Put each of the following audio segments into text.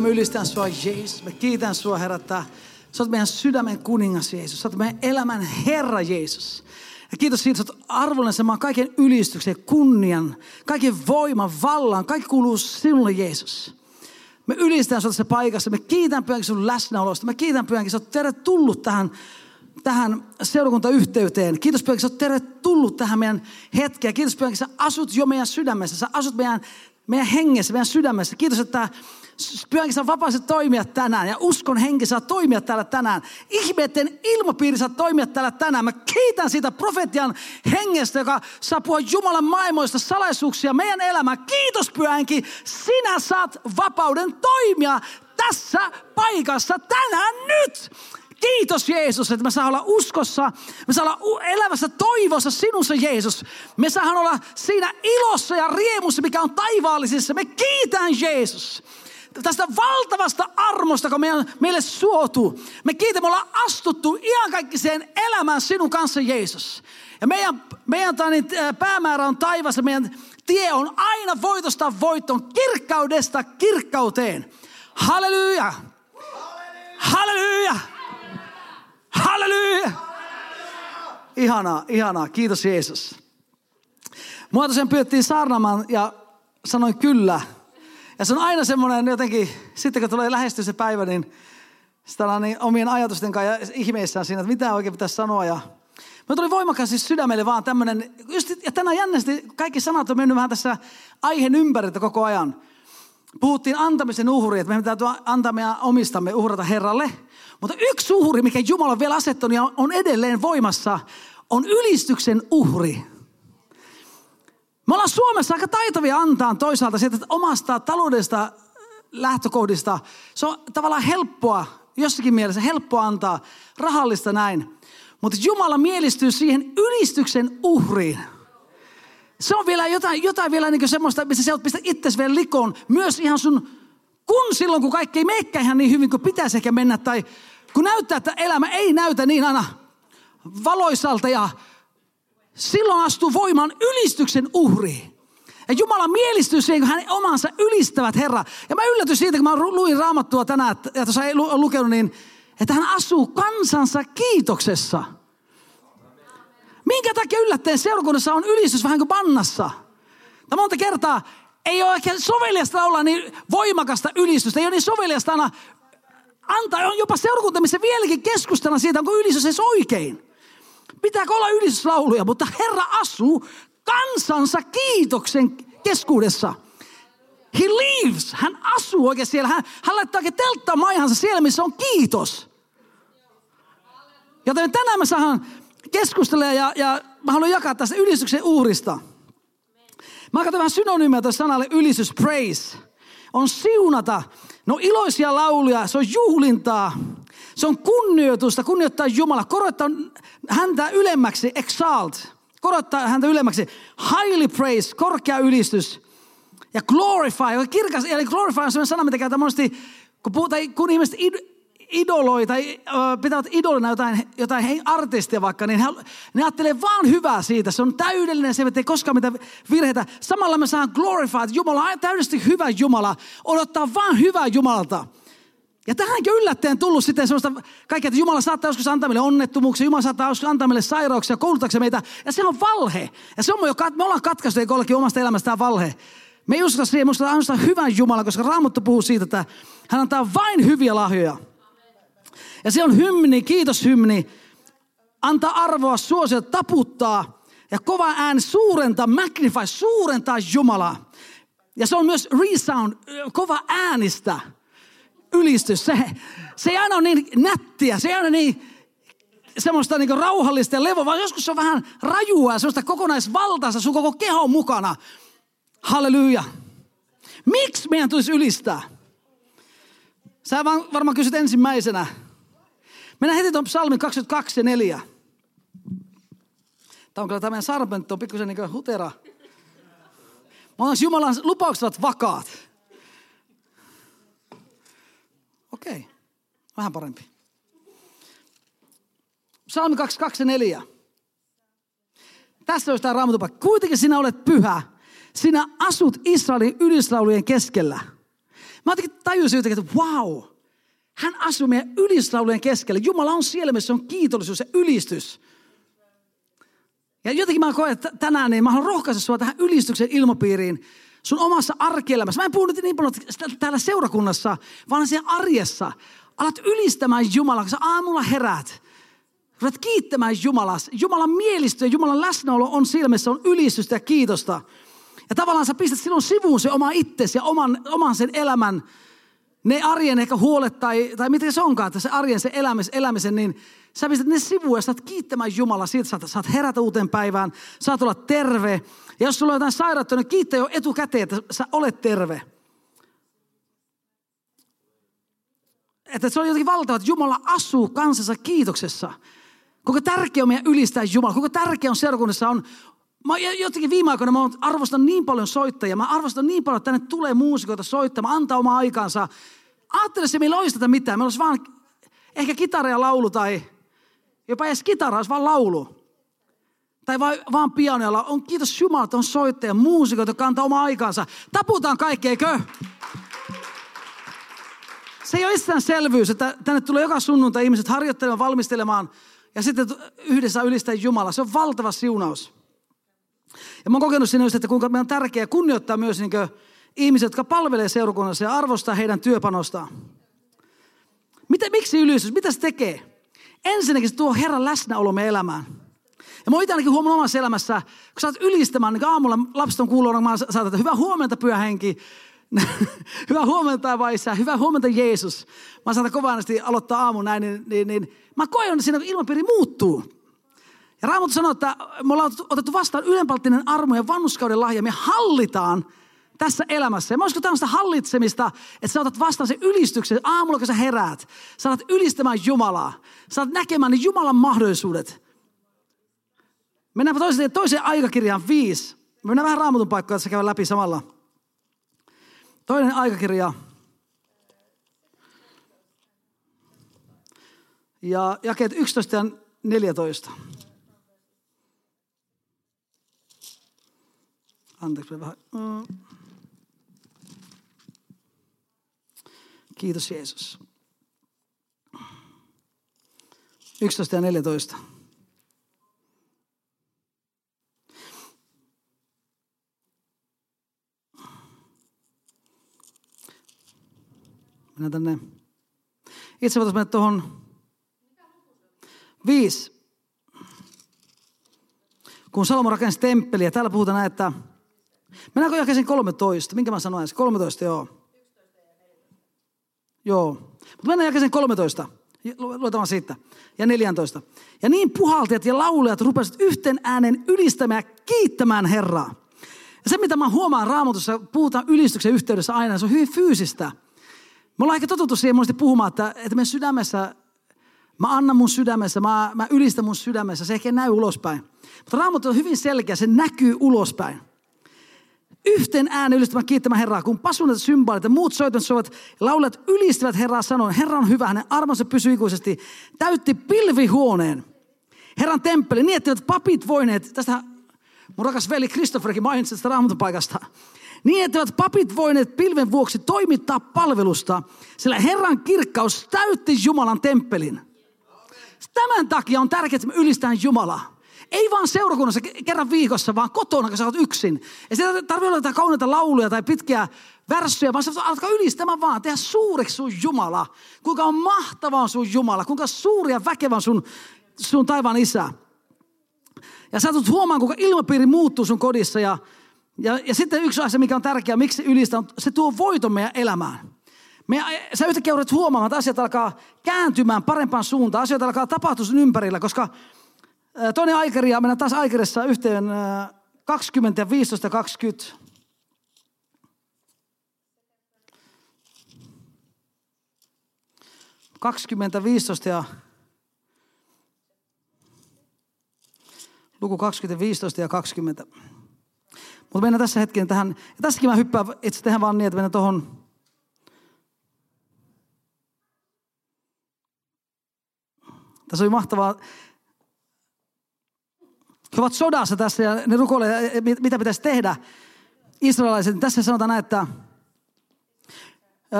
Me ylistän sua Jeesus. Me kiitän sua Herra, että sä oot meidän sydämen kuningas Jeesus. Sä oot meidän elämän Herra Jeesus. Ja kiitos siitä, että oot arvollinen saamaan kaiken ylistyksen, kunnian, kaiken voiman, vallan. Kaikki kuuluu sinulle Jeesus. Me ylistän sinua tässä paikassa. Me kiitän pyhänkin sun läsnäolosta. Me kiitän pyhänkin, sä oot tervetullut tähän, tähän seurakuntayhteyteen. Kiitos pyhänkin, sä oot tervetullut tähän meidän hetkeen. Kiitos pyhänkin, sä asut jo meidän sydämessä. Sä asut meidän, meidän hengessä, meidän sydämessä. Kiitos, että Pyhänkin saa vapaasti toimia tänään ja uskon henki saa toimia täällä tänään. Ihmeiden ilmapiiri saa toimia täällä tänään. Mä kiitän siitä profetian hengestä, joka saa puhua Jumalan maailmoista salaisuuksia meidän elämään. Kiitos Pyhänkin, sinä saat vapauden toimia tässä paikassa tänään nyt. Kiitos Jeesus, että me saa olla uskossa, me saa olla elävässä toivossa sinussa Jeesus. Me saa olla siinä ilossa ja riemussa, mikä on taivaallisissa. Me kiitän Jeesus tästä valtavasta armosta, kun meidän, meille suotu. Me kiitämme, me ollaan astuttu iankaikkiseen elämään sinun kanssa, Jeesus. Ja meidän, meidän tani, päämäärä on taivas ja meidän tie on aina voitosta voittoon, kirkkaudesta kirkkauteen. Halleluja! Halleluja! Halleluja! Ihanaa, ihanaa. Kiitos Jeesus. Mua tosiaan pyydettiin saarnamaan ja sanoin kyllä. Ja se on aina semmoinen jotenkin, sitten kun tulee lähestyä se päivä, niin sitä niin omien ajatusten kanssa ja ihmeissään siinä, että mitä oikein pitäisi sanoa. Ja me tuli voimakkaasti sydämelle vaan tämmöinen, just, ja tänään jännästi kaikki sanat on mennyt vähän tässä aiheen ympäriltä koko ajan. Puhuttiin antamisen uhri, että meidän täytyy antaa meidän omistamme uhrata Herralle. Mutta yksi uhri, mikä Jumala on vielä asettanut ja on edelleen voimassa, on ylistyksen uhri. Me ollaan Suomessa aika taitavia antaa toisaalta siitä että omasta taloudesta lähtökohdista. Se on tavallaan helppoa, jossakin mielessä helppoa antaa rahallista näin. Mutta Jumala mielistyy siihen ylistyksen uhriin. Se on vielä jotain, jotain vielä niin semmoista, missä sä oot pistä itsesi vielä likoon. Myös ihan sun, kun silloin kun kaikki ei meikään ihan niin hyvin kuin pitäisi ehkä mennä. Tai kun näyttää, että elämä ei näytä niin aina valoisalta ja silloin astuu voimaan ylistyksen uhri. Ja Jumala mielistyy siihen, kun hänen omansa ylistävät Herra. Ja mä yllätyin siitä, kun mä luin raamattua tänään, ja tuossa ei lukenut, niin että hän asuu kansansa kiitoksessa. Minkä takia yllättäen seurakunnassa on ylistys vähän kuin pannassa? Ja monta kertaa ei ole ehkä soveliasta olla niin voimakasta ylistystä. Ei ole niin soveliasta aina antaa. On jopa seurakunta, missä vieläkin keskustellaan siitä, onko ylistys edes oikein. Pitääkö olla ylistyslauluja, mutta Herra asuu kansansa kiitoksen keskuudessa. He lives. Hän asuu oikein siellä. Hän, hän laittaa oikein telttaa maihansa siellä, missä on kiitos. Joten tänään me saadaan keskustella ja, ja mä haluan jakaa tästä ylistyksen uurista. Mä katson vähän synonyymiä tuossa sanalle ylistys, praise. On siunata. No iloisia lauluja, se on juhlintaa. Se on kunnioitusta, kunnioittaa Jumala, korottaa häntä ylemmäksi, exalt, korottaa häntä ylemmäksi, highly praise, korkea ylistys. Ja glorify, kirkas, eli glorify on sellainen sana, mitä käytetään monesti, kun, puhutaan, kun ihmiset idoloi tai pitävät idolina jotain, jotain hei, artistia vaikka, niin he, ne ajattelee vaan hyvää siitä. Se on täydellinen, se ei koskaan mitään virheitä. Samalla me saamme glorify, että Jumala on täydellisesti hyvä Jumala. Odottaa vaan hyvää Jumalalta. Ja tähänkin yllättäen tullut sitten semmoista kaikkea, että Jumala saattaa joskus antaa meille onnettomuuksia, Jumala saattaa joskus antaa meille sairauksia, koulutuksia meitä. Ja se on valhe. Ja se on jo, me ollaan katkaistu kollekin omasta elämästään valhe. Me ei uskota siihen, musta ainoastaan hyvän Jumala, koska Raamattu puhuu siitä, että hän antaa vain hyviä lahjoja. Ja se on hymni, kiitos hymni. Antaa arvoa, suosia, taputtaa ja kova ääni suurentaa, magnify, suurentaa Jumalaa. Ja se on myös resound, kova äänistä ylistys. Se, se ei aina ole niin nättiä, se ei aina niin semmoista niin rauhallista ja levoa, vaan joskus se on vähän rajua ja semmoista kokonaisvaltaista sun koko keho mukana. Halleluja. Miksi meidän tulisi ylistää? Sä varmaan kysyt ensimmäisenä. Mennään heti tuon psalmin 22 ja 4. Tämä on kyllä tämä sarpentti on pikkusen niin hutera. Mutta Jumalan lupaukset ovat vakaat. Okei, okay. vähän parempi. Psalmi 22 ja 4. Tässä olisi tämä raamatupaikka. Kuitenkin sinä olet pyhä. Sinä asut Israelin ylislaulujen keskellä. Mä jotenkin tajusin jotenkin, että wow, hän asuu meidän ylislaulujen keskellä. Jumala on siellä, missä on kiitollisuus ja ylistys. Ja jotenkin mä koen, että tänään niin mä haluan rohkaista sinua tähän ylistyksen ilmapiiriin sun omassa arkielämässä. Mä en puhu nyt niin paljon täällä seurakunnassa, vaan siellä arjessa. Alat ylistämään Jumalaa, kun sä aamulla heräät. Ruvet kiittämään Jumalaa. Jumalan mielistö ja Jumalan läsnäolo on silmissä, on ylistystä ja kiitosta. Ja tavallaan sä pistät silloin sivuun se oma itsesi ja oman, oman sen elämän, ne arjen ehkä huolet tai, tai mitä se onkaan, että se arjen se elämis, elämisen, niin sä pistät ne sivuun ja saat kiittämään Jumala siitä, saat, saat herätä uuteen päivään, saat olla terve. Ja jos sulla on jotain sairautta, niin kiittää jo etukäteen, että sä olet terve. Että se on jotenkin valtava, että Jumala asuu kansansa kiitoksessa. Kuinka tärkeä on meidän ylistää Jumala. Kuinka tärkeä on seurakunnassa on, Mä jotenkin viime aikoina mä arvostan niin paljon soittajia. Mä arvostan niin paljon, että tänne tulee muusikoita soittamaan, antaa omaa aikaansa. Ajattele se, meillä olisi tätä mitään. Meillä olisi vaan ehkä kitara ja laulu tai jopa edes kitara, olisi vaan laulu. Tai vai, vaan pianoilla. On kiitos Jumala, että on soittajia, muusikoita, jotka antaa omaa aikaansa. Taputaan kaikki, eikö? Se ei ole selvyys, että tänne tulee joka sunnuntai ihmiset harjoittelemaan, valmistelemaan ja sitten yhdessä ylistää Jumala. Se on valtava siunaus. Ja mä oon kokenut siinä just, että kuinka meidän on tärkeää kunnioittaa myös niin ihmiset, jotka palvelee seurakunnassa ja arvostaa heidän työpanostaan. Mitä, miksi ylistys? Mitä se tekee? Ensinnäkin se tuo Herran läsnäolo meidän elämään. Ja mä oon itse ainakin huomannut omassa elämässä, kun sä oot ylistämään, niin aamulla lapset on kuullut, mä saatat, että hyvää huomenta pyhähenki, hyvää huomenta vaissa, hyvää huomenta Jeesus. Mä saatan kovasti aloittaa aamun näin, niin, niin, niin mä koen, että siinä ilmapiiri muuttuu. Ja Raamattu sanoo, että me ollaan otettu vastaan ylenpalttinen armo ja vannuskauden lahja. Me hallitaan tässä elämässä. Ja mä tämmöistä hallitsemista, että sä otat vastaan sen ylistyksen aamulla, kun sä heräät. Sä alat ylistämään Jumalaa. Sä alat näkemään ne Jumalan mahdollisuudet. Mennäänpä toiseen, toiseen aikakirjaan viisi. Mennään vähän raamatun paikkaa, että se käy läpi samalla. Toinen aikakirja. Ja jakeet 11 ja 14. Anteeksi vähän. Mm. Kiitos Jeesus. 11 ja 14. Mennään tänne. Itse voitaisiin mennä tuohon viisi. Kun Salomo rakensi temppeliä, täällä puhutaan näin, että Mennäänkö jakeeseen 13? Minkä mä sanoin 13, joo. Joo. Mutta mennään jakeeseen 13. Luetaan siitä. Ja 14. Ja niin puhaltajat ja laulajat rupesivat yhten äänen ylistämään ja kiittämään Herraa. Ja se, mitä mä huomaan raamatussa, puhutaan ylistyksen yhteydessä aina, se on hyvin fyysistä. Me ollaan ehkä totuttu siihen monesti puhumaan, että, että meidän sydämessä, mä annan mun sydämessä, mä, mä ylistän mun sydämessä, se ehkä näy ulospäin. Mutta raamattu on hyvin selkeä, se näkyy ulospäin yhteen äänen ylistämään kiittämään Herraa, kun pasunat symbolit ja muut soitot soivat, laulat ylistävät Herraa sanoen, Herra on hyvä, hänen armonsa pysyy ikuisesti, täytti pilvihuoneen. Herran temppeli, niin että papit voineet, tästä mun rakas veli Kristofferkin mainitsi tästä raamatupaikasta, niin että papit voineet pilven vuoksi toimittaa palvelusta, sillä Herran kirkkaus täytti Jumalan temppelin. Tämän takia on tärkeää, että me ylistään Jumalaa. Ei vaan seurakunnassa kerran viikossa, vaan kotona, kun sä oot yksin. Ja sitä tarvitse olla jotain kauneita lauluja tai pitkiä värssyjä, vaan sä alatkaa ylistämään vaan, tehdä suureksi sun Jumala. Kuinka on mahtava on sun Jumala, kuinka suuri ja väkevä on sun, sun taivaan isä. Ja sä tulet huomaan, kuinka ilmapiiri muuttuu sun kodissa. Ja, ja, ja sitten yksi asia, mikä on tärkeä, miksi ylistä, on, se tuo voiton meidän elämään. Me, sä yhtäkkiä joudut huomaamaan, että asiat alkaa kääntymään parempaan suuntaan. Asioita alkaa tapahtua sun ympärillä, koska Toinen aikaria, mennään taas aikarissa yhteen 20 ja 15 ja 20. Kaksikymmentä, 15 ja luku 20, 15 ja 20. Mutta mennään tässä hetken tähän. Ja tässäkin mä hyppään itse tehdään vaan niin, että mennään tuohon Tässä oli mahtavaa he ovat sodassa tässä ja ne rukoilee, mitä pitäisi tehdä. Israelaiset, tässä sanotaan näin, että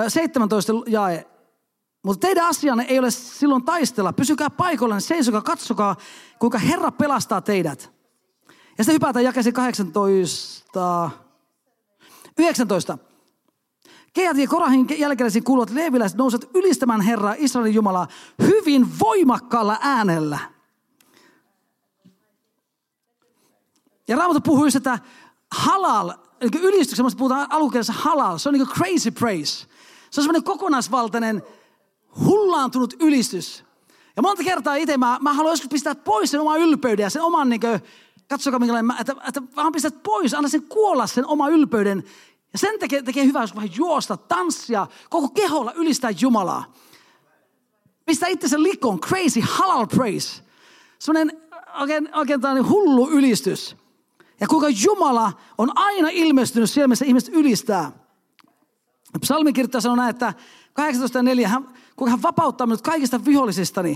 17 jae. Mutta teidän asianne ei ole silloin taistella. Pysykää paikoillaan, seisokaa, katsokaa, kuinka Herra pelastaa teidät. Ja sitten hypätään jakeeseen 18, 19. Keat ja Korahin jälkeläisiin kuuluvat leeviläiset nousevat ylistämään Herraa Israelin Jumalaa hyvin voimakkaalla äänellä. Ja Raamattu puhuu että halal, eli ylistyksen, puhutaan alkukielessä halal, se on niin kuin crazy praise. Se on semmoinen kokonaisvaltainen, hullaantunut ylistys. Ja monta kertaa itse mä, mä haluan joskus pistää pois sen oman ylpeyden ja sen oman, niin kuin, katsokaa minkälainen, että, että vaan pistät pois, anna sen kuolla sen oma ylpeyden. Ja sen tekee, tekee hyvää, jos vähän juosta, tanssia, koko keholla ylistää Jumalaa. Pistää itsensä likoon, crazy halal praise. Semmoinen oikein, oikein hullu ylistys. Ja kuinka Jumala on aina ilmestynyt siellä, missä ihmiset ylistää. Psalmikirjoittaja sanoo näin, että 18.4, hän, kuinka hän vapauttaa minut kaikista vihollisistani.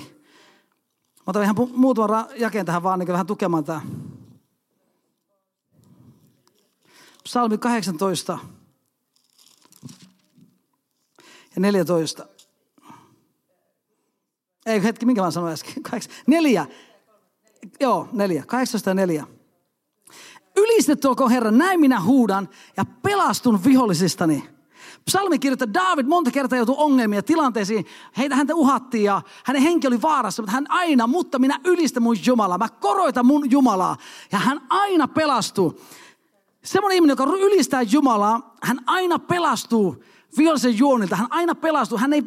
Mä otan ihan muutaman jakeen tähän vaan niin vähän tukemaan tämä. Psalmi 18 ja 14. Ei hetki, minkä mä sanoin äsken? Neljä. Joo, neljä. 18 ja neljä. Ylistetty olkoon Herra, näin minä huudan ja pelastun vihollisistani. Psalmi kirjoittaa, David monta kertaa joutui ongelmia tilanteisiin. Heitä häntä uhattiin ja hänen henki oli vaarassa, mutta hän aina, mutta minä ylistän mun Jumalaa. Mä koroitan mun Jumalaa ja hän aina pelastuu. Semmoinen ihminen, joka ylistää Jumalaa, hän aina pelastuu vihollisen juonilta. Hän aina pelastuu. Hän ei,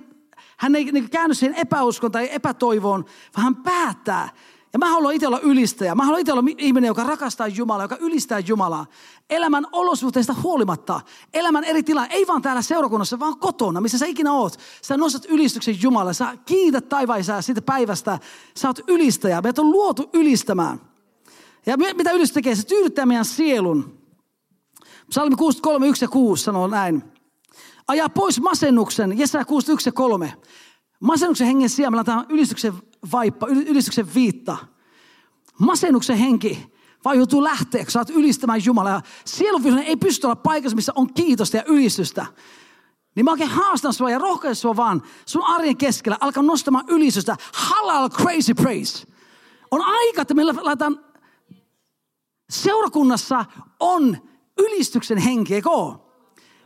hän ei niin käänny siihen epäuskon tai epätoivoon, vaan hän päättää, ja mä haluan itse olla ylistäjä. Mä haluan itse olla ihminen, joka rakastaa Jumalaa, joka ylistää Jumalaa. Elämän olosuhteista huolimatta. Elämän eri tila, ei vaan täällä seurakunnassa, vaan kotona, missä sä ikinä oot. Sä nostat ylistyksen Jumalalle. Sä kiität taivaisää siitä päivästä. Sä oot ylistäjä. Meitä on luotu ylistämään. Ja mitä ylistys tekee? Se tyydyttää meidän sielun. Psalmi 63, 1 ja 6 sanoo näin. Ajaa pois masennuksen, Jesä 61 ja 3. Masennuksen hengen sijaan meillä on ylistyksen vaippa, ylistyksen viitta. Masennuksen henki vai joutuu sä oot ylistämään Jumalaa. Sielunvihollinen ei pysty olla paikassa, missä on kiitosta ja ylistystä. Niin mä oikein haastan sua ja rohkean sua vaan sun arjen keskellä. Alkaa nostamaan ylistystä. Halal crazy praise. On aika, että me laitetaan seurakunnassa on ylistyksen henki, eikö ole?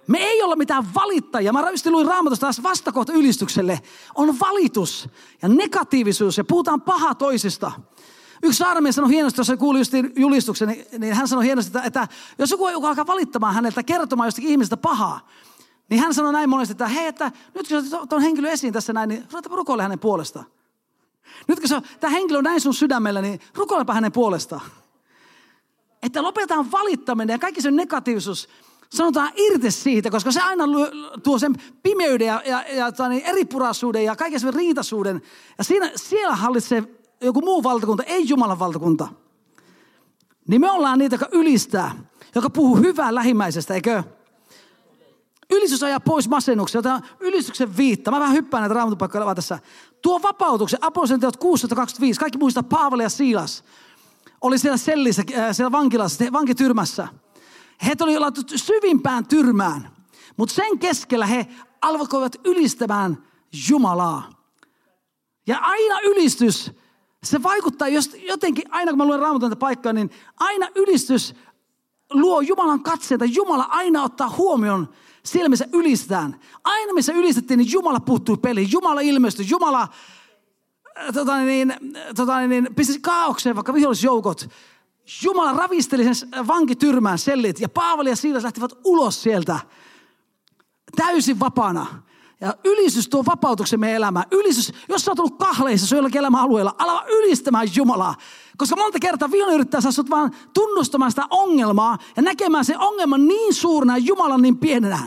Me ei olla mitään valittajia. Mä just luin raamatusta taas vastakohta ylistykselle. On valitus ja negatiivisuus ja puhutaan paha toisista. Yksi saarnamies sanoi hienosti, jos hän kuuli just julistuksen, niin, niin hän sanoi hienosti, että, että jos joku, joku alkaa valittamaan häneltä, kertomaan jostakin ihmisestä pahaa, niin hän sanoi näin monesti, että hei, että nyt kun sä tuon henkilön esiin tässä näin, niin ruveta rukoile hänen puolestaan. Nyt kun tämä henkilö on näin sun sydämellä, niin rukoilepa hänen puolestaan. Että lopetetaan valittaminen ja kaikki se negatiivisuus sanotaan irti siitä, koska se aina tuo sen pimeyden ja, ja, ja niin eripuraisuuden ja kaiken sen riitaisuuden. Ja siinä, siellä hallitsee joku muu valtakunta, ei Jumalan valtakunta. Niin me ollaan niitä, jotka ylistää, joka puhuu hyvää lähimmäisestä, eikö? Ylistys ajaa pois masennuksen, otetaan ylistyksen viitta. Mä vähän hyppään näitä raamatupaikkoja tässä. Tuo vapautuksen, apostolien teot 625, kaikki muistaa Paavali ja Siilas. Oli siellä sellissä, äh, siellä vankilassa, vankityrmässä. He oli laitettu syvimpään tyrmään. Mutta sen keskellä he alkoivat ylistämään Jumalaa. Ja aina ylistys, se vaikuttaa jos jotenkin, aina kun mä luen raamatun paikkaa, niin aina ylistys luo Jumalan katseita. Jumala aina ottaa huomioon siellä, missä ylistään. Aina missä ylistettiin, niin Jumala puuttui peliin. Jumala ilmestyi. Jumala äh, tota niin, tota niin, pisti kaaukseen vaikka vihollisjoukot. Jumala ravisteli sen vankityrmään sellit ja Paavali ja Siilas lähtivät ulos sieltä täysin vapaana. Ja ylistys tuo vapautuksen meidän elämään. Ylistys, jos sä oot ollut kahleissa jollakin elämän alueella, ala ylistämään Jumalaa. Koska monta kertaa vihollinen yrittää saada sut vaan tunnustamaan sitä ongelmaa ja näkemään sen ongelman niin suurena ja Jumalan niin pienenä.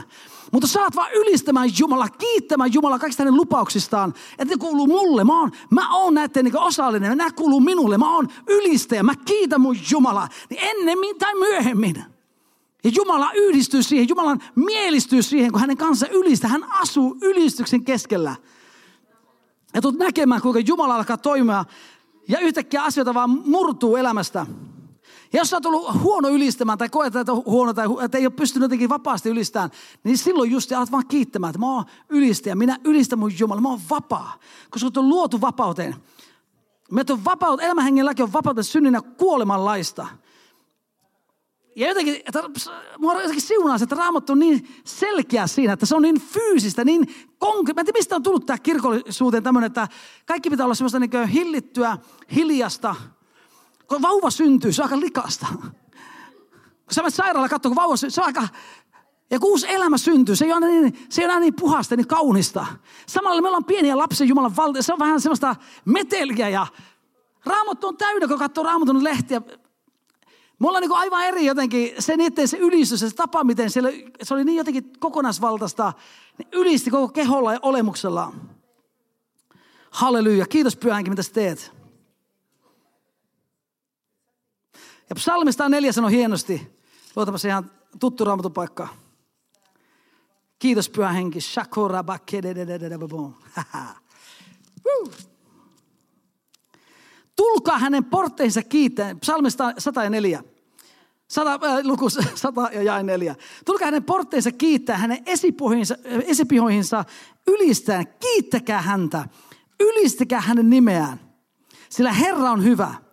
Mutta saat vaan ylistämään Jumalaa, kiittämään Jumalaa kaikista hänen lupauksistaan, että ne kuuluu mulle. Mä oon, mä oon näiden niin osallinen, nämä kuuluu minulle. Mä oon ylistäjä, mä kiitän mun Jumalaa. Niin ennemmin tai myöhemmin. Ja Jumala yhdistyy siihen, Jumalan mielistyy siihen, kun hänen kanssa ylistää. Hän asuu ylistyksen keskellä. Ja tulet näkemään, kuinka Jumala alkaa toimia. Ja yhtäkkiä asioita vaan murtuu elämästä. Ja jos sä oot ollut huono ylistämään tai koet, että on huono tai että ei ole pystynyt jotenkin vapaasti ylistämään, niin silloin just alat vaan kiittämään, että mä oon ylistäjä, minä ylistän mun Jumala, mä oon vapaa, koska sut on luotu vapauteen. Meitä on vapaut, elämänhengen laki on vapautta synninä kuoleman laista. Ja jotenkin, että, mua jotenkin siunaa että raamattu on niin selkeä siinä, että se on niin fyysistä, niin konkreettista. Mä en tiedä, mistä on tullut tämä kirkollisuuteen tämmöinen, että kaikki pitää olla semmoista niin hillittyä, hiljasta. Kun vauva syntyy, se on aika likasta. Kun sä menet sairaala katsoa, kun vauva syntyy, se on aika... Ja kun uusi elämä syntyy, se ei ole niin, se ei ole niin puhasta, niin kaunista. Samalla me ollaan pieniä lapsia Jumalan valta. Se on vähän semmoista meteliä ja Raamattu on täynnä, kun katsoo Raamatun lehtiä. Me ollaan niin aivan eri jotenkin, se niiden se ylistys, se tapa, miten siellä, se oli niin jotenkin kokonaisvaltaista, niin ylisti koko keholla ja olemuksella. Halleluja, kiitos pyhänkin, mitä sä teet. Ja psalmista neljä sanoi hienosti, luotapa se ihan tuttu raamatun paikka. Kiitos pyhä henki. Tulkaa hänen portteinsa kiittäen. Psalmista 104. 100, äh, luku 100 ja jae 4. Tulkaa hänen portteinsa kiittää, hänen esipihoihinsa, äh, esipihoihinsa ylistään. Kiittäkää häntä. Ylistäkää hänen nimeään. Sillä Herra on hyvä.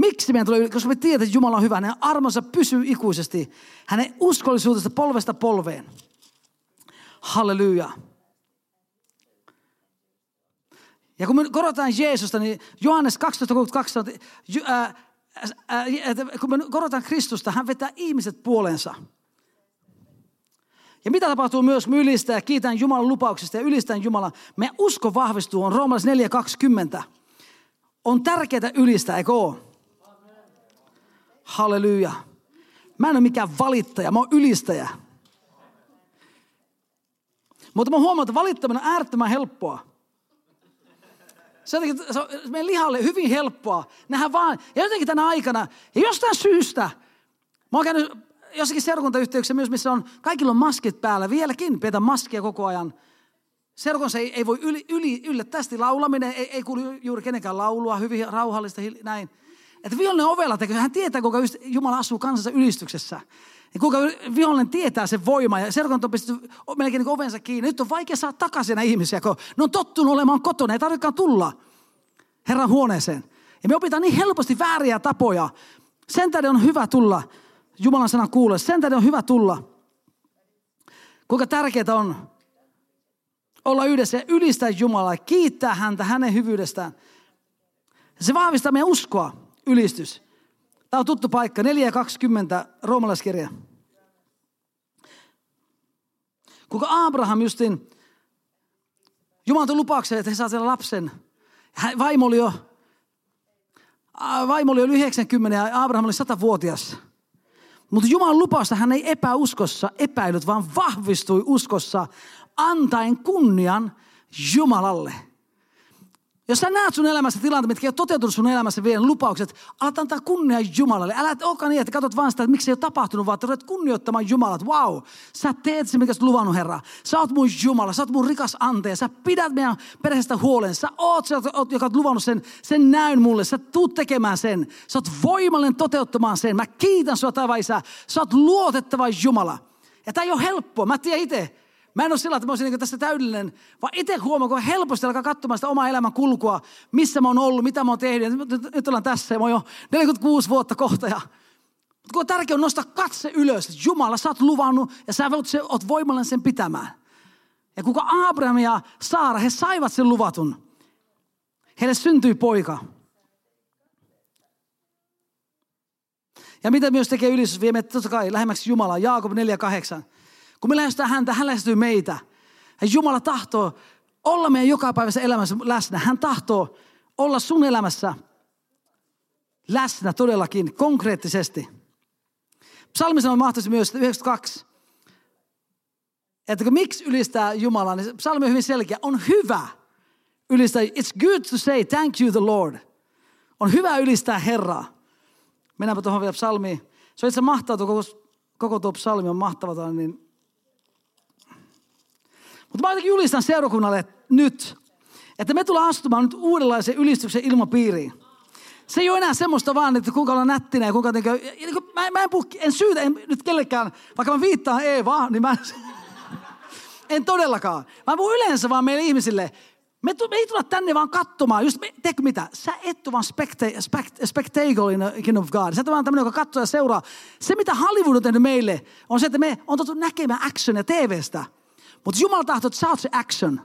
Miksi meidän tulee, koska me tiedämme, että Jumala on hyvä. Hänen armonsa pysyy ikuisesti. Hänen uskollisuudesta polvesta polveen. Halleluja. Ja kun me korotaan Jeesusta, niin Johannes 12.32 äh, äh, kun me korotaan Kristusta, hän vetää ihmiset puoleensa. Ja mitä tapahtuu myös, me ylistää kiitän Jumalan lupauksista ja ylistän Jumala. Me usko vahvistuu, on Roomalais 4.20. On tärkeää ylistää, eikö ole? Halleluja. Mä en ole mikään valittaja, mä oon ylistäjä. Mutta mä huomaan, että valittaminen on äärettömän helppoa. Se on, meidän lihalle hyvin helppoa nähdä vaan. Ja jotenkin tänä aikana, ja jostain syystä, mä oon käynyt jossakin seurakuntayhteyksissä myös, missä on, kaikilla on maskit päällä. Vieläkin pidetään maskia koko ajan. Seurakunnassa ei, ei voi yli, yli, yllättävästi laulaminen, ei, ei kuulu juuri kenenkään laulua, hyvin rauhallista, näin. Että vihollinen ovella tekee, hän tietää, kuinka Jumala asuu kansansa ylistyksessä. Ja kuinka vihollinen tietää sen voima ja seurakunnat on pistetty melkein niin ovensa kiinni. Nyt on vaikea saada takaisin näitä ihmisiä, kun ne on tottunut olemaan kotona. Ei tarvitsekaan tulla Herran huoneeseen. Ja me opitaan niin helposti vääriä tapoja. Sen tähden on hyvä tulla Jumalan sanan kuulle. Sen tähden on hyvä tulla. Kuinka tärkeää on olla yhdessä ja ylistää Jumalaa, kiittää häntä hänen hyvyydestään. Se vahvistaa meidän uskoa, ylistys. Tämä on tuttu paikka, 4.20 roomalaiskirja. Kuinka Abraham justin, Jumala lupauksen, että he saa siellä lapsen. Vaimo oli jo, vaimo oli jo 90 ja Abraham oli 100-vuotias. Mutta Jumalan lupausta hän ei epäuskossa epäilyt, vaan vahvistui uskossa antaen kunnian Jumalalle. Jos sä näet sun elämässä tilanteita, mitkä ei ole toteutunut sun elämässä vielä lupaukset, alat antaa kunnia Jumalalle. Älä olekaan niin, että katsot vaan sitä, että miksi ei ole tapahtunut, vaan että kunnioittamaan Jumalaa. wow, sä teet se, mikä sä luvannut, Herra. Sä oot mun Jumala, sä oot mun rikas anteja. Sä pidät meidän perheestä huolen. Sä oot se, joka oot luvannut sen, sen näyn mulle. Sä tuut tekemään sen. Sä oot voimallinen toteuttamaan sen. Mä kiitän sua taivaan isä. Sä oot luotettava Jumala. Ja tämä ei ole helppoa. Mä tiedän itse. Mä en ole sillä, että mä olisin niin tässä täydellinen, vaan itse huomaan, kun helposti alkaa katsomaan sitä omaa elämän kulkua, missä mä oon ollut, mitä mä oon tehnyt. Nyt, nyt ollaan tässä ja mä oon jo 46 vuotta kohta. Ja, mutta kun on tärkeää on nostaa katse ylös, että Jumala, sä oot luvannut ja sä voit, oot voimallinen sen pitämään. Ja kuka Abraham ja Saara, he saivat sen luvatun. Heille syntyi poika. Ja mitä myös tekee ylistys, vie meitä totta kai lähemmäksi Jumalaa. Jaakob 4.8. Kun me lähestytään häntä, hän lähestyy meitä. Ja Jumala tahtoo olla meidän jokapäiväisessä elämässä läsnä. Hän tahtoo olla sun elämässä läsnä todellakin, konkreettisesti. Psalmi sanoo mahtaisi myös 92, että kun miksi ylistää Jumalaa, niin psalmi on hyvin selkeä. On hyvä ylistää. It's good to say thank you the Lord. On hyvä ylistää Herraa. Mennäänpä tuohon vielä psalmiin. Se on itse mahtavaa, koko, koko tuo psalmi on mahtavaa, niin mutta mä julistan seurakunnalle nyt, että me tullaan astumaan nyt uudenlaisen ylistyksen ilmapiiriin. Se ei ole enää semmoista vaan, että kuinka olla nättinä ja kuinka... Niin kuin, mä, mä en, puhu, en syytä en nyt kellekään, vaikka mä viittaan Eevaa, niin mä... en todellakaan. Mä puhun yleensä vaan meille ihmisille, me, me ei tulla tänne vaan katsomaan. Just, me, teekö mitä? Sä et ole vaan spectacle spect, spectacle in the kingdom of God. Sä et ole vaan tämmöinen, joka katsoo ja seuraa. Se, mitä Hollywood on tehnyt meille, on se, että me on tottu näkemään actionia TVstä. Mutta Jumala tahtoo, että sä oot se action.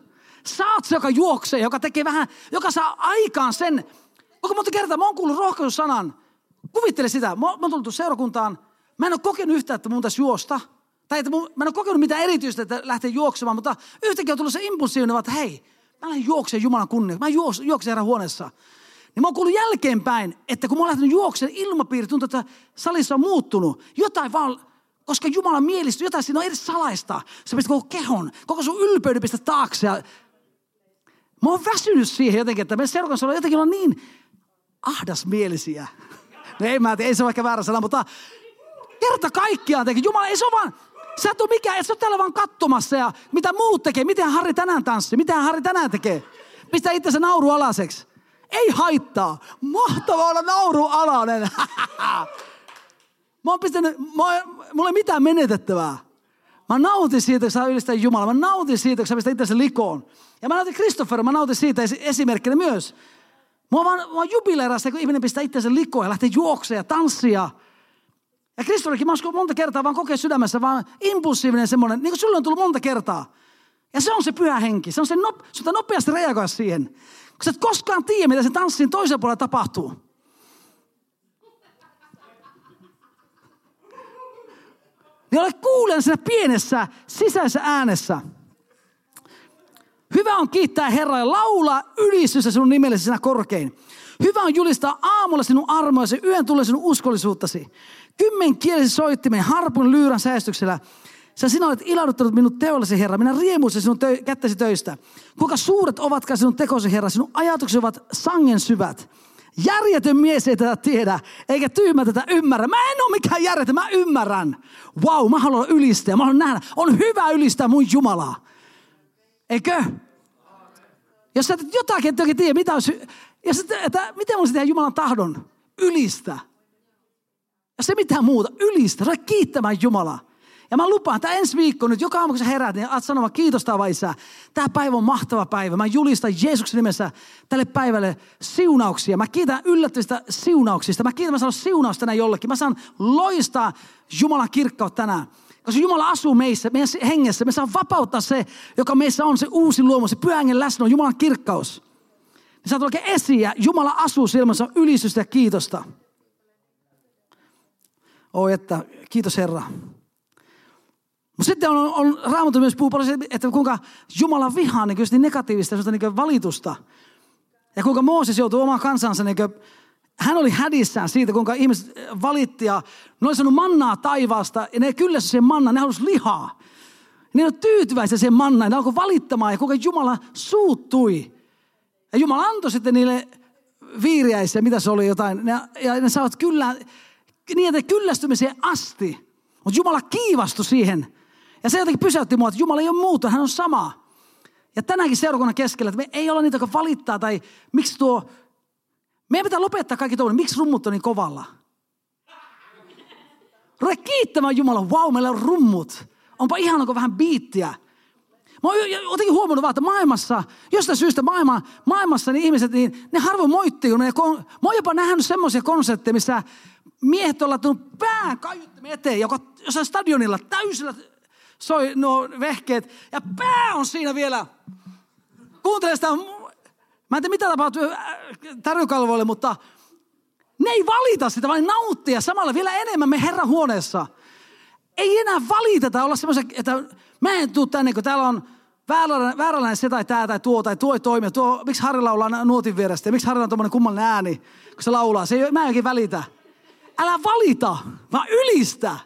Sä oot se, joka juoksee, joka tekee vähän, joka saa aikaan sen. Kuinka monta kertaa mä oon kuullut rohkaisusanan. Kuvittele sitä. Mä, mä oon tullut seurakuntaan. Mä en ole kokenut yhtään, että mun tässä juosta. Tai että mun, mä en ole kokenut mitään erityistä, että lähtee juoksemaan. Mutta yhtäkkiä on tullut se impulsiivinen, että hei, Mä lähden juokseen Jumalan kunnia. Mä juos, juoksen herran huoneessa. Niin mä oon kuullut jälkeenpäin, että kun mä oon lähtenyt juokseen, ilmapiiri tuntuu, että salissa on muuttunut. Jotain vaan, koska Jumalan mielistä, jotain siinä on edes salaista. Se pistää koko kehon, koko sun ylpeyden pistä taakse. Ja mä oon väsynyt siihen jotenkin, että me seurakunnassa on jotenkin on niin ahdasmielisiä. No ei mä tiedä, ei se ehkä väärä sana, mutta kerta kaikkiaan teki. Jumala, ei se ole vaan, Sä et ole mikään, et sä ole täällä vaan katsomassa ja mitä muut tekee. Miten Harri tänään tanssi? Mitä Harri tänään tekee? Pistää itsensä nauru alaseksi. Ei haittaa. Mahtavaa olla nauru alainen. mä oon pistänyt, mä, mulla ei mitään menetettävää. Mä nautin siitä, kun sä ylistää Jumalaa. Mä nautin siitä, kun sä pistät itsensä likoon. Ja mä nautin Kristoffer, mä nautin siitä esimerkkinä myös. Mä oon, vaan, mä oon jubileerassa, kun ihminen pistää itsensä likoon ja lähtee juoksemaan ja tanssia. Ja Kristollekin mä uskon monta kertaa vaan kokea sydämessä, vaan impulsiivinen semmoinen, niin kuin sulle on tullut monta kertaa. Ja se on se pyhä henki. Se on se, no, se nopeasti reagoida siihen. Koska sä et koskaan tiedä, mitä sen tanssin toisella puolella tapahtuu. Niin ole kuulen siinä pienessä sisäisessä äänessä. Hyvä on kiittää Herraa ja laulaa ylistystä sinun nimellesi sinä korkein. Hyvä on julistaa aamulla sinun armoisi, yön tulee sinun uskollisuuttasi. Kymmenkielisen soittimen, harpun lyyrän säästyksellä. Sä sinä olet ilahduttanut minut teollesi, Herra. Minä riemuisin sinun tö- kättäsi töistä. Kuinka suuret ovatkaan sinun tekosi, Herra. Sinun ajatuksesi ovat sangen syvät. Järjetön mies ei tätä tiedä, eikä tyhmä tätä ymmärrä. Mä en ole mikään järjetön, mä ymmärrän. Wow, mä haluan ylistää, mä haluan nähdä. On hyvä ylistää mun Jumalaa. Eikö? Jos sä et jotakin et tiedä, mitä olisi, ja sitten, että miten voisi tehdä Jumalan tahdon? Ylistä. Ja se mitään muuta, ylistä, ruveta kiittämään Jumalaa. Ja mä lupaan, että ensi viikko nyt, joka aamu kun sä heräät, niin aat sanomaan kiitos Taava Isä. Tämä päivä on mahtava päivä. Mä julistan Jeesuksen nimessä tälle päivälle siunauksia. Mä kiitän yllättävistä siunauksista. Mä kiitän, mä saan siunausta tänään jollekin. Mä saan loistaa Jumalan kirkkautta tänään. Koska Jumala asuu meissä, meidän hengessä. Me saa vapauttaa se, joka meissä on, se uusi luomu, se pyhän läsnä on Jumalan kirkkaus. Me saat oikein esiin ja Jumala asuu silmässä ylistystä ja kiitosta. Oi, että kiitos Herra. Mutta sitten on, on Raamattu myös puhuu paljon että kuinka Jumala vihaa niin, niin negatiivista niin valitusta. Ja kuinka Mooses joutui omaan kansansa, niin kuin, hän oli hädissään siitä, kuinka ihmiset valitti ja ne oli mannaa taivaasta ja ne kyllässä sen manna, ne halusi lihaa. Ne ole tyytyväisiä siihen mannaan, ne alkoi valittamaan ja kuinka Jumala suuttui. Ja Jumala antoi sitten niille viiriäisiä, mitä se oli jotain, ja, ja ne saavat kyllä, että kyllästymiseen asti. Mutta Jumala kiivastui siihen. Ja se jotenkin pysäytti mua, että Jumala ei ole muuta, hän on sama. Ja tänäänkin seurakunnan keskellä, että me ei olla niitä, jotka valittaa tai miksi tuo... Meidän pitää lopettaa kaikki tuollainen, miksi rummut on niin kovalla. Rue kiittämään Jumala, wow, meillä on rummut. Onpa ihan kuin vähän biittiä. Mä oon jotenkin huomannut vaan, että maailmassa, jostain syystä maailma, maailmassa niin ihmiset, niin ne harvoin moittii. Kun ne, mä oon jopa nähnyt semmoisia konsepteja, missä miehet on laittanut pään kaiuttimen eteen, joka jossain stadionilla täysillä soi nuo vehkeet. Ja pää on siinä vielä. Kuuntele sitä. Mä en tiedä mitä tapahtuu äh, tarjokalvoille, mutta ne ei valita sitä, vaan nauttia samalla vielä enemmän me Herran huoneessa. Ei enää valiteta olla semmoisia, että mä en tuu tänne, kun täällä on vääränlainen, vääränlainen se tai tämä tai tuo tai tuo ei toimi. Tuo, miksi Harri laulaa nuotin vierestä ja miksi Harri on tuommoinen kummallinen ääni, kun se laulaa. Se ei, mä en välitä. Älä valita, vaan ylistä.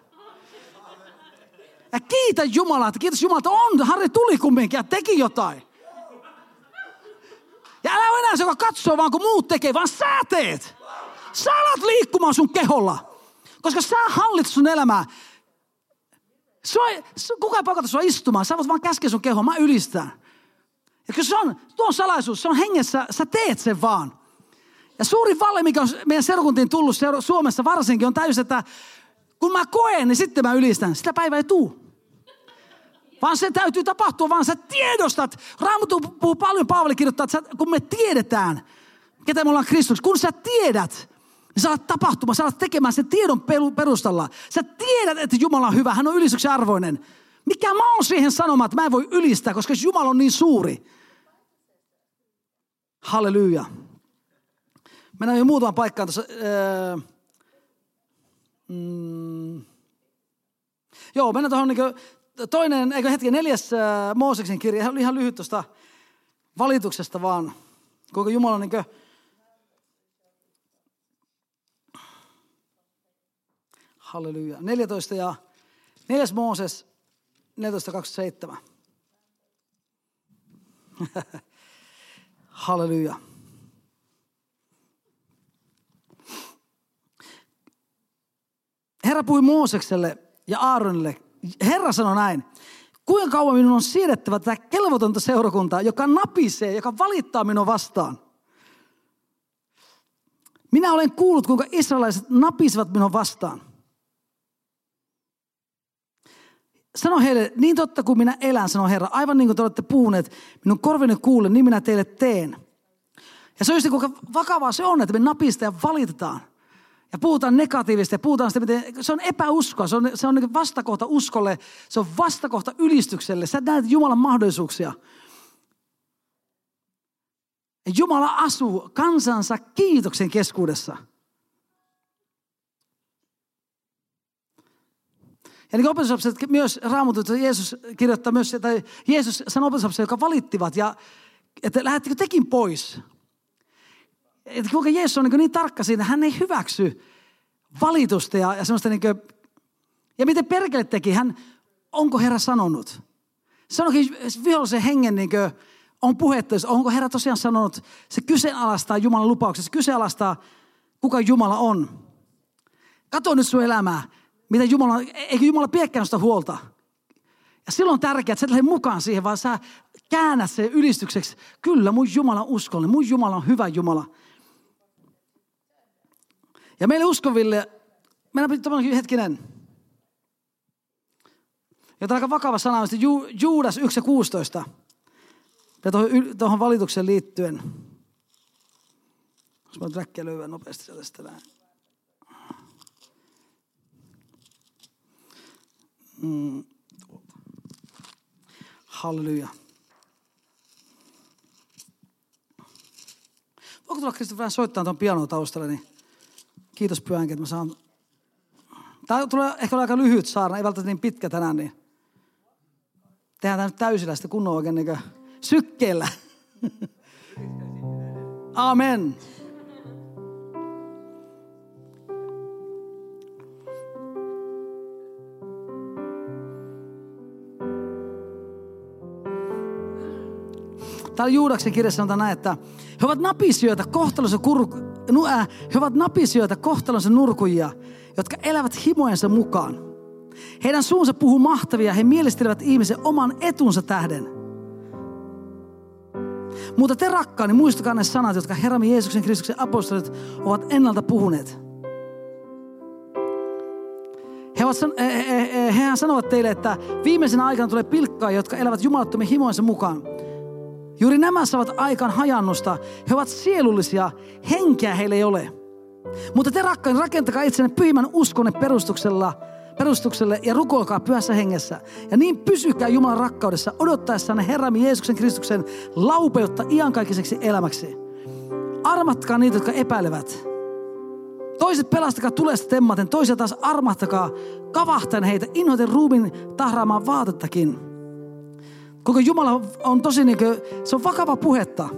Ja kiitä Jumalaa, että kiitos Jumalaa, että on, Harri tuli kumminkin ja teki jotain. Ja älä ole enää se, joka katsoo vaan kun muut tekee, vaan sä teet. Sä alat liikkumaan sun keholla. Koska sä hallitset sun elämää. Sua, kuka ei pakota sua istumaan, sä voit vaan käskeä sun kehoa, mä ylistän. Ja kun se on, tuo on salaisuus, se on hengessä, sä teet sen vaan. Ja suuri valle, mikä on meidän seurakuntiin tullut Suomessa varsinkin, on täysin, että kun mä koen, niin sitten mä ylistän. Sitä päivää ei tuu. Vaan se täytyy tapahtua, vaan sä tiedostat. Raamattu puhuu paljon, Paavali kirjoittaa, että kun me tiedetään, ketä me ollaan Kristus, kun sä tiedät, niin sä alat tapahtumaan, sä alat tekemään sen tiedon perustalla. Sä tiedät, että Jumala on hyvä, hän on ylistyksen arvoinen. Mikä mä oon siihen sanomaan, että mä en voi ylistää, koska Jumala on niin suuri. Halleluja. Mennään jo muutaman paikkaan tuossa. Öö, mm, joo, mennään tuohon niin toinen, eikö hetki, neljäs äh, Mooseksen kirja, oli ihan lyhyt tuosta valituksesta vaan. Kuinka Jumala niin kuin, Halleluja. 14 ja 4. Mooses 14.27. Halleluja. Herra puhui Moosekselle ja Aaronille. Herra sanoi näin. Kuinka kauan minun on siedettävä tätä kelvotonta seurakuntaa, joka napisee, joka valittaa minua vastaan? Minä olen kuullut, kuinka israelaiset napisivat minua vastaan. Sano heille, niin totta kuin minä elän, sanoo Herra, aivan niin kuin te olette puhuneet, minun korvini kuulen, niin minä teille teen. Ja se on just kuinka vakavaa se on, että me napista ja valitetaan. Ja puhutaan negatiivista ja puhutaan sitä, miten se on epäuskoa, se on, se on niin vastakohta uskolle, se on vastakohta ylistykselle. Sä näet Jumalan mahdollisuuksia. Ja Jumala asuu kansansa kiitoksen keskuudessa. Ja niin opetuslapset myös raamatut, Jeesus kirjoittaa myös, että Jeesus sanoi opetuslapsille, jotka valittivat, ja että lähettekö tekin pois? Että kuinka Jeesus on niin, niin tarkka siinä, hän ei hyväksy valitusta ja, ja semmoista niin kuin, ja miten perkele teki, hän, onko Herra sanonut? Se onkin vihollisen hengen niin kuin, on puhetta, onko Herra tosiaan sanonut, se kyseenalaistaa Jumalan lupauksia, se kyseenalaistaa, kuka Jumala on. Kato nyt sun elämää. Mitä Jumala, eikö Jumala piekkään sitä huolta? Ja silloin on tärkeää, että sä et mukaan siihen, vaan sä käännät se ylistykseksi. Kyllä, mun Jumala on uskollinen, mun Jumala on hyvä Jumala. Ja meille uskoville, meidän pitää hetkinen. Ja tämä on aika vakava sana, että Ju, Juudas 1 ja 16. Ja tuohon, tuohon valitukseen liittyen. Jos mä nyt räkkiä nopeasti sieltä näin. Mm. Halleluja. Voiko tulla Kristo vähän soittaa tuon pianoa taustalla, niin kiitos pyhänkin, että mä saan... Tämä tulee ehkä aika lyhyt saarna, ei välttämättä niin pitkä tänään, niin tehdään tämä nyt täysillä sitten kunnon oikein niin sykkeellä. Amen. Täällä Juudaksen kirjassa sanotaan näin, että he ovat napisyötä, kohtalonsa kurku, nu, äh, he ovat napisyötä, kohtalonsa nurkujia, jotka elävät himojensa mukaan. Heidän suunsa puhuu mahtavia, he mielistelevät ihmisen oman etunsa tähden. Mutta te rakkaani, muistakaa ne sanat, jotka Herramme Jeesuksen Kristuksen apostolit ovat ennalta puhuneet. He ovat, he, he, he, hehän sanovat teille, että viimeisenä aikana tulee pilkkaa, jotka elävät jumalattomien himojensa mukaan. Juuri nämä saavat aikaan hajannusta. He ovat sielullisia, henkeä heille ei ole. Mutta te rakkain, rakentakaa itsenne pyhimän uskonne perustuksella, perustukselle ja rukoilkaa pyhässä hengessä. Ja niin pysykää Jumalan rakkaudessa odottaessanne Herramme Jeesuksen Kristuksen laupeutta iankaikkiseksi elämäksi. Armatkaa niitä, jotka epäilevät. Toiset pelastakaa tulesta temmaten, toisia taas armahtakaa kavahtaen heitä inhoiten ruumin tahraamaan vaatettakin. Kuinka Jumala on tosi niin kuin, se on vakava puhetta.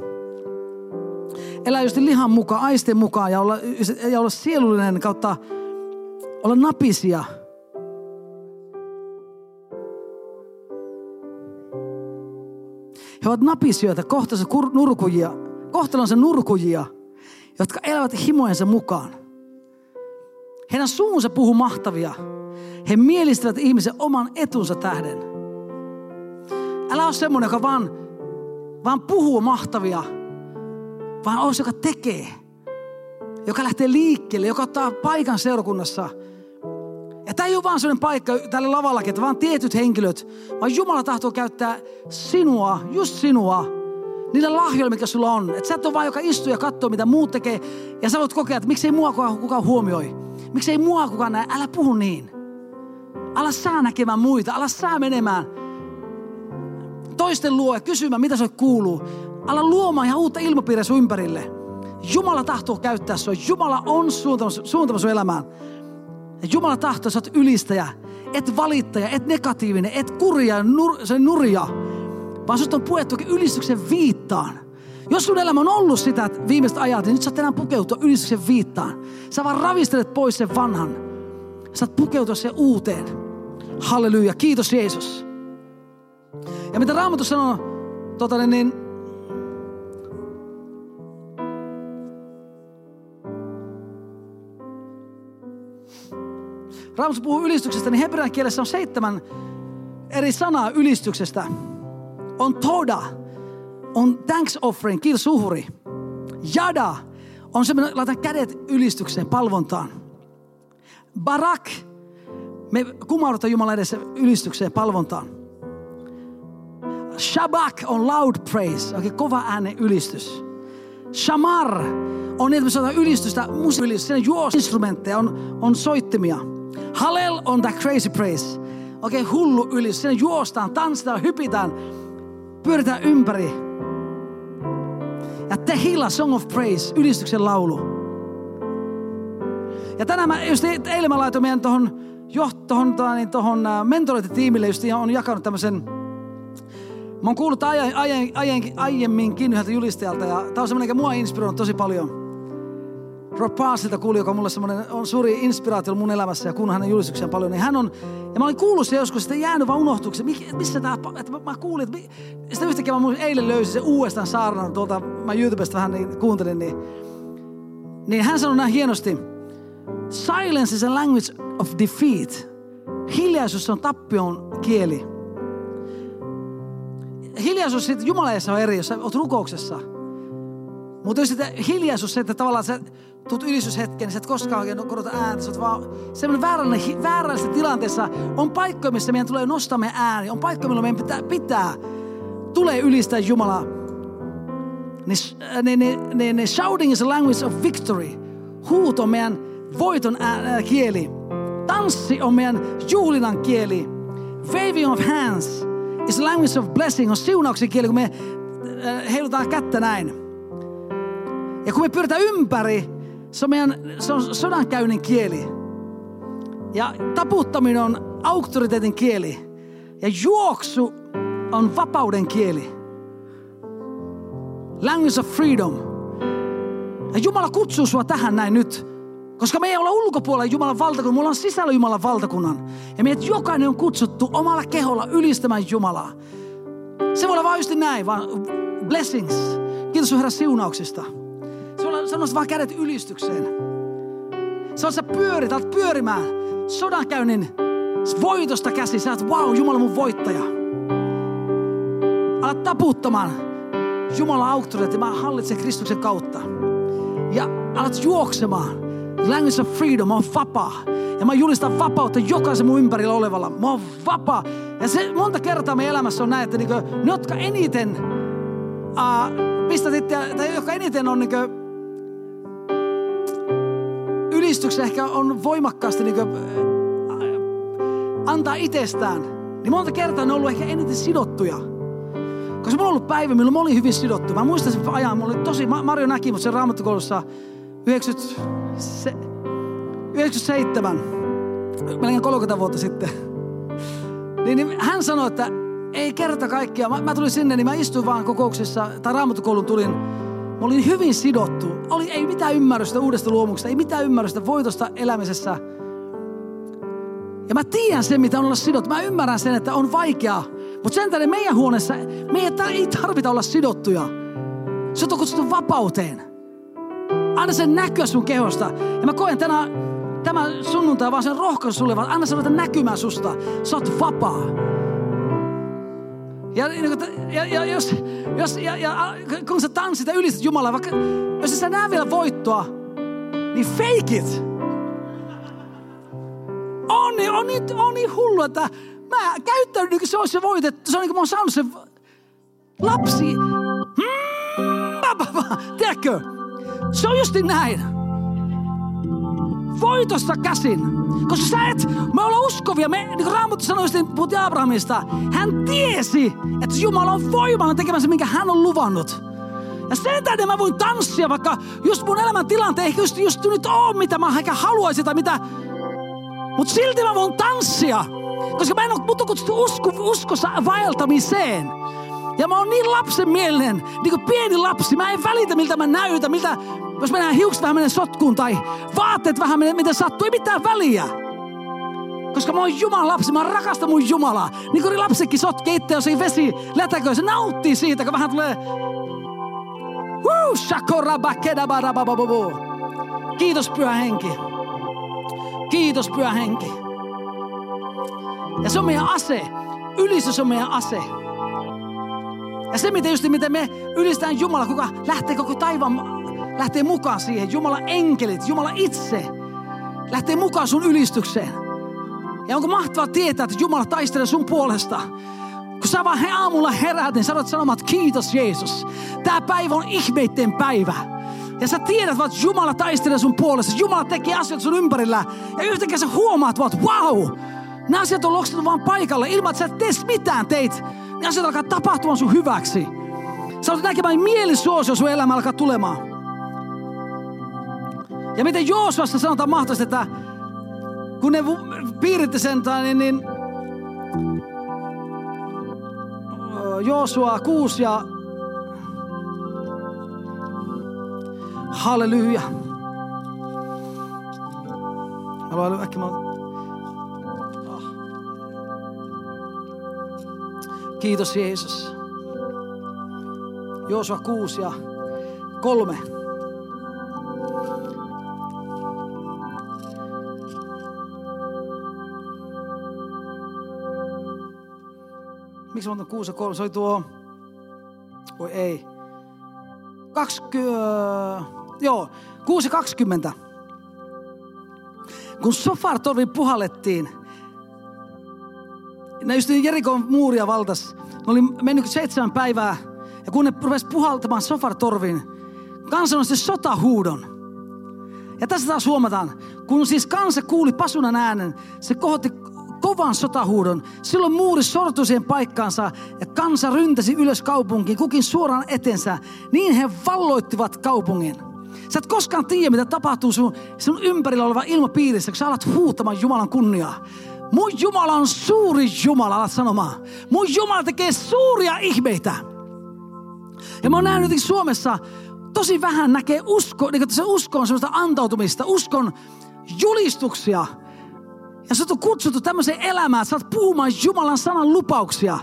Elää just lihan mukaan, aisten mukaan ja olla, ja olla sielullinen kautta olla napisia. He ovat napisyötä, kohtalonsa nurkujia, kohtalonsa nurkujia, jotka elävät himojensa mukaan. Heidän suunsa puhuu mahtavia. He mielistävät ihmisen oman etunsa tähden. Älä ole semmoinen, joka vaan, vaan puhuu mahtavia, vaan ole joka tekee. joka lähtee liikkeelle, joka ottaa paikan seurakunnassa. Ja tämä ei ole vaan sellainen paikka tällä lavallakin, että vaan tietyt henkilöt, vaan Jumala tahtoo käyttää sinua, just sinua, niillä lahjoilla, mikä sulla on. Että sä et ole vaan, joka istuu ja katsoo, mitä muut tekee. Ja sä voit kokea, että miksei mua kukaan, huomioi. Miksei mua kukaan näe. Älä puhu niin. Ala saa näkemään muita. Ala saa menemään toisten luo ja kysymään, mitä se kuuluu. Ala luomaan ihan uutta ilmapiiriä sun ympärille. Jumala tahtoo käyttää sua. Jumala on suuntamassa, suuntamassa sun elämään. Ja Jumala tahtoo, että sä oot ylistäjä, et valittaja, et negatiivinen, et kurja, nur, se nurja, vaan sut on puettu ylistyksen viittaan. Jos sun elämä on ollut sitä että viimeistä ajat, niin nyt sä oot enää pukeutua ylistyksen viittaan. Sä vaan ravistelet pois sen vanhan. Sä oot pukeutua sen uuteen. Halleluja, kiitos Jeesus. Ja mitä Raamattu sanoo, tota, niin, niin Raamattu puhuu ylistyksestä, niin hebrean kielessä on seitsemän eri sanaa ylistyksestä. On toda, on thanks offering, kiitos uhri. Jada on semmoinen, laitan kädet ylistykseen, palvontaan. Barak, me kumaudutaan Jumalan edessä ylistykseen, palvontaan. Shabak on loud praise, oikein kova äänen ylistys. Shamar on niitä, missä ylistystä, musiikillista, siinä juos instrumentteja, on, on soittimia. Hallel on the crazy praise. Oikein okay, hullu ylistys. Siinä juostaan, tanssitaan, hypitään, pyöritään ympäri. Ja Tehila, Song of Praise, ylistyksen laulu. Ja tänään mä, just eilen mä laitoin meidän tuohon tohon, niin, tohon mentorointitiimille, just on jakanut tämmöisen Mä oon kuullut aie, aie, aie, aiemminkin yhdeltä julistajalta ja tää on semmoinen, joka mua inspiroinut tosi paljon. Rob Parsilta kuuli, joka mulle semmoinen on suuri inspiraatio mun elämässä ja kun hänen julistuksiaan paljon, niin hän on, ja mä olin kuullut se joskus, että jäänyt vaan unohtuksi, missä tää, että mä, kuulin, että sitä yhtäkkiä mä eilen löysin se uudestaan saarnan tuolta, mä YouTubesta vähän niin kuuntelin, niin, niin hän sanoi näin hienosti, silence is a language of defeat. Hiljaisuus on tappion kieli. Hiljaisuus sitten Jumalaessa on eri, jos sä oot rukouksessa. Mutta jos sitten hiljaisuus se, että tavallaan sä tuut ylistyshetkeen, niin sä et koskaan oikein korota ääntä. Sä vaan semmoinen väärällinen, väärällisessä tilanteessa. On paikkoja, missä meidän tulee nostaa meidän ääni. On paikkoja, millä meidän pitää, pitää tulee ylistää Jumalaa. Niin, niin, niin, niin, niin shouting is a language of victory. Huuto on meidän voiton ää, kieli. Tanssi on meidän juhlinan kieli. Waving of hands is a language of blessing. On siunauksen kieli, kun me heilutaan kättä näin. Ja kun me pyöritään ympäri, se on, meidän, se on sodankäynnin kieli. Ja taputtaminen on auktoriteetin kieli. Ja juoksu on vapauden kieli. Language of freedom. Ja Jumala kutsuu sua tähän näin nyt. Koska me ei olla ulkopuolella Jumalan valtakunnan, me ollaan sisällä Jumalan valtakunnan. Ja meidät jokainen on kutsuttu omalla keholla ylistämään Jumalaa. Se voi olla vain just näin, vaan blessings. Kiitos Herra siunauksista. Se on vaan kädet ylistykseen. Se on sä pyörit, alat pyörimään sodankäynnin voitosta käsi. Sä oot, wow, Jumala mun voittaja. Alat taputtamaan Jumalan auktoriteetti. Mä hallitsen Kristuksen kautta. Ja alat juoksemaan. Language of freedom, on vapaa. Ja mä julistan vapautta jokaisen mun ympärillä olevalla. Mä oon vapaa. Ja se monta kertaa meidän elämässä on näin, että niinku, ne, jotka eniten, uh, pistät itse, tai jotka eniten on niinku, ylistyksen ehkä on voimakkaasti niin kuin, antaa itsestään, niin monta kertaa ne on ollut ehkä eniten sidottuja. Koska mulla on ollut päivä, milloin mä olin hyvin sidottu. Mä muistan sen ajan, mulla oli tosi, Mario näki mut sen raamattokoulussa 90, 97, melkein 30 vuotta sitten. Niin, niin hän sanoi, että ei kerta kaikkia. Mä, mä tulin sinne, niin mä istuin vaan kokouksessa, tai raamattokoulun tulin Mä olin hyvin sidottu. Oli, ei mitään ymmärrystä uudesta luomuksesta, ei mitään ymmärrystä voitosta elämisessä. Ja mä tiedän sen, mitä on olla sidottu. Mä ymmärrän sen, että on vaikeaa. Mutta sen tähden meidän huoneessa meidän ei tarvita olla sidottuja. Se on kutsuttu vapauteen. Anna sen näkyä sun kehosta. Ja mä koen tänä, tämä sunnuntai vaan sen rohkaisu sulle, vaan anna se näkymään susta. Sä oot vapaa. Ja, ja, ja, jos, jos, ja, ja kun sä tanssit ja ylistät Jumalaa, vaikka jos sä näe vielä voittoa, niin fake it. On niin, on niin, on niin hullu, että mä käyttäydyn niin kuin se olisi se voitettu. Se on niin kuin mä oon saanut sen lapsi. Mm, tiedätkö? Se on justi näin. Voitosta käsin. Koska sä et, me ollaan uskovia. Me, niin kuin Raamattu sanoi, puhuttiin Abrahamista. Hän tiesi, että Jumala on voimalla tekemässä, minkä hän on luvannut. Ja sen tähden mä voin tanssia, vaikka just mun elämän tilanteen ehkä just, just nyt on, mitä mä ehkä haluaisin tai mitä. Mutta silti mä voin tanssia. Koska mä en ole mut kutsuttu usko, uskossa vaeltamiseen. Ja mä oon niin lapsenmielinen, niin kuin pieni lapsi. Mä en välitä, miltä mä näytän, miltä, jos mennään hiukset vähän menee sotkuun tai vaatteet vähän menee, mitä sattuu. Ei mitään väliä. Koska mä oon Jumalan lapsi, mä rakastan mun Jumalaa. Niin kuin lapsikin sotkee itse, jos ei vesi lätäkö, se nauttii siitä, kun vähän tulee... Woo, Kiitos Pyhä Henki. Kiitos Pyhä Henki. Ja se on meidän ase. Ylistys on meidän ase. Ja se, miten, just, miten me ylistään Jumala, kuka lähtee koko taivaan, lähtee mukaan siihen. Jumala enkelit, Jumala itse lähtee mukaan sun ylistykseen. Ja onko mahtavaa tietää, että Jumala taistelee sun puolesta. Kun sä vaan he aamulla heräät, niin sanot sanomaan, että kiitos Jeesus. Tämä päivä on ihmeitten päivä. Ja sä tiedät, että Jumala taistelee sun puolesta. Jumala tekee asioita sun ympärillä. Ja yhtäkkiä sä huomaat, että wow, nämä asiat on loksattu vaan paikalle ilman, että sä et mitään teit niin asiat alkaa tapahtumaan sun hyväksi. Sä olet näkemään mielisuosio sun elämä alkaa tulemaan. Ja miten Joosuassa sanotaan mahtavasti, että kun ne piiritti sen, niin, niin Joosua 6 ja halleluja. Haluan äkkiä Kiitos Jeesus. Joosua 6 ja 3. Miksi mä otan 6 ja 3? Se oli tuo... Voi ei. 20... Joo, 6 ja 20. Kun Sofartorvi puhallettiin, ne just Jerikon muuria valtas. Ne oli mennyt seitsemän päivää. Ja kun ne rupesi puhaltamaan sofartorvin, kansa nosti sotahuudon. Ja tässä taas huomataan, kun siis kansa kuuli pasunan äänen, se kohotti kovan sotahuudon. Silloin muuri sortui siihen paikkaansa ja kansa ryntäsi ylös kaupunkiin, kukin suoraan etensä. Niin he valloittivat kaupungin. Sä et koskaan tiedä, mitä tapahtuu sun, sun ympärillä oleva ilmapiirissä, kun sä alat huutamaan Jumalan kunniaa. Mun Jumala on suuri Jumala, alat sanomaan. Mun Jumala tekee suuria ihmeitä. Ja mä oon nähnyt Suomessa tosi vähän näkee usko, niin se usko on semmoista antautumista, uskon julistuksia. Ja sä oot kutsuttu tämmöiseen elämään, sä oot puhumaan Jumalan sanan lupauksia.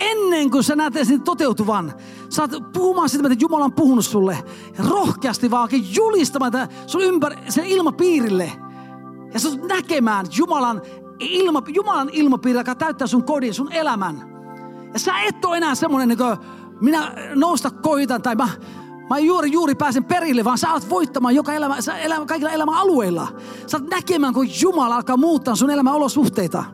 Ennen kuin sä näet edes toteutuvan, oot puhumaan sitä, mitä Jumala on puhunut sulle. Ja rohkeasti vaan julistamaan sun ympäri, sen ilmapiirille. Ja sä näkemään Jumalan ilma, Jumalan ilmapiiri, joka täyttää sun kodin, sun elämän. Ja sä et ole enää semmoinen, niin kuin minä nousta koitan tai mä, mä juuri juuri pääsen perille, vaan sä alat voittamaan joka elämä, sä elämä, kaikilla elämän alueilla. Sä oot näkemään, kun Jumala alkaa muuttaa sun elämän olosuhteita.